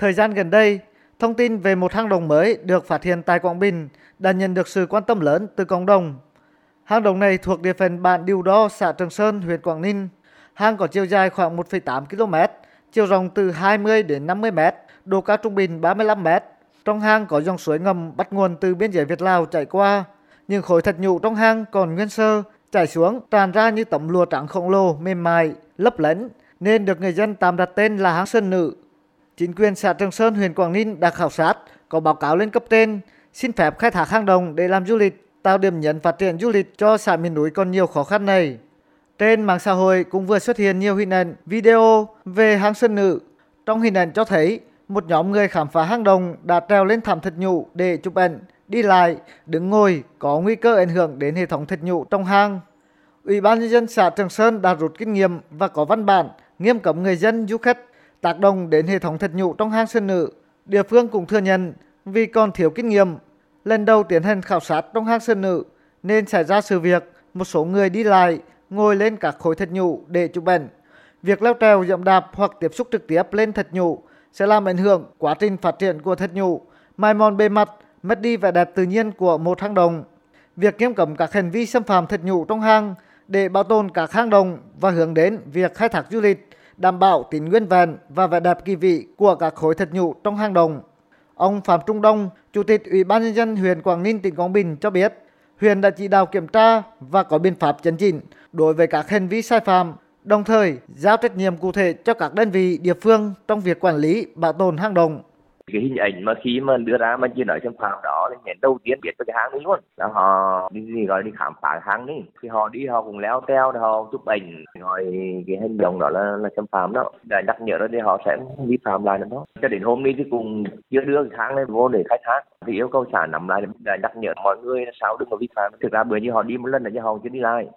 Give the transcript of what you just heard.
Thời gian gần đây, thông tin về một hang động mới được phát hiện tại Quảng Bình đã nhận được sự quan tâm lớn từ cộng đồng. Hang động này thuộc địa phận bản Điều Đo, xã Trường Sơn, huyện Quảng Ninh. Hang có chiều dài khoảng 1,8 km, chiều rộng từ 20 đến 50 m, độ cao trung bình 35 m. Trong hang có dòng suối ngầm bắt nguồn từ biên giới Việt Lào chảy qua. Những khối thạch nhũ trong hang còn nguyên sơ, chảy xuống tràn ra như tấm lụa trắng khổng lồ mềm mại, lấp lánh nên được người dân tạm đặt tên là hang Sơn Nữ. Chính quyền xã Trường Sơn, huyện Quảng Ninh đã khảo sát, có báo cáo lên cấp trên, xin phép khai thác hang động để làm du lịch, tạo điểm nhấn phát triển du lịch cho xã miền núi còn nhiều khó khăn này. Trên mạng xã hội cũng vừa xuất hiện nhiều hình ảnh, video về hang Sơn Nữ. Trong hình ảnh cho thấy một nhóm người khám phá hang động đã treo lên thảm thạch nhũ để chụp ảnh, đi lại, đứng ngồi có nguy cơ ảnh hưởng đến hệ thống thạch nhũ trong hang. Ủy ban nhân dân xã Trường Sơn đã rút kinh nghiệm và có văn bản nghiêm cấm người dân du khách tác động đến hệ thống thật nhũ trong hang Sơn Nữ. Địa phương cũng thừa nhận vì còn thiếu kinh nghiệm, lần đầu tiến hành khảo sát trong hang Sơn Nữ nên xảy ra sự việc một số người đi lại ngồi lên các khối thạch nhũ để chụp ảnh. Việc leo trèo dậm đạp hoặc tiếp xúc trực tiếp lên thạch nhũ sẽ làm ảnh hưởng quá trình phát triển của thạch nhũ, mai mòn bề mặt, mất đi vẻ đẹp tự nhiên của một hang động. Việc nghiêm cấm các hành vi xâm phạm thạch nhũ trong hang để bảo tồn các hang động và hướng đến việc khai thác du lịch đảm bảo tính nguyên vẹn và vẻ đẹp kỳ vị của các khối thạch nhũ trong hang động. Ông Phạm Trung Đông, Chủ tịch Ủy ban nhân dân huyện Quảng Ninh tỉnh Quảng Bình cho biết, huyện đã chỉ đạo kiểm tra và có biện pháp chấn chỉnh đối với các hành vi sai phạm, đồng thời giao trách nhiệm cụ thể cho các đơn vị địa phương trong việc quản lý bảo tồn hang động cái hình ảnh mà khi mà đưa ra mà chưa nói trong phạm đó thì nhận đầu tiên biết về cái hang đấy luôn. Là họ đi, gì gọi đi khám phá hang đi thì họ đi họ cũng leo teo, họ chụp ảnh. Rồi cái hành động đó là là xâm phạm đó. Để nhắc nhở đó thì họ sẽ vi phạm lại nữa cho đến hôm nay thì cũng chưa đưa cái hang lên vô để khai thác. Thì yêu cầu xã nắm lại để nhắc nhở mọi người là sao đừng có vi phạm. Thực ra bữa như họ đi một lần là cho họ chưa đi lại.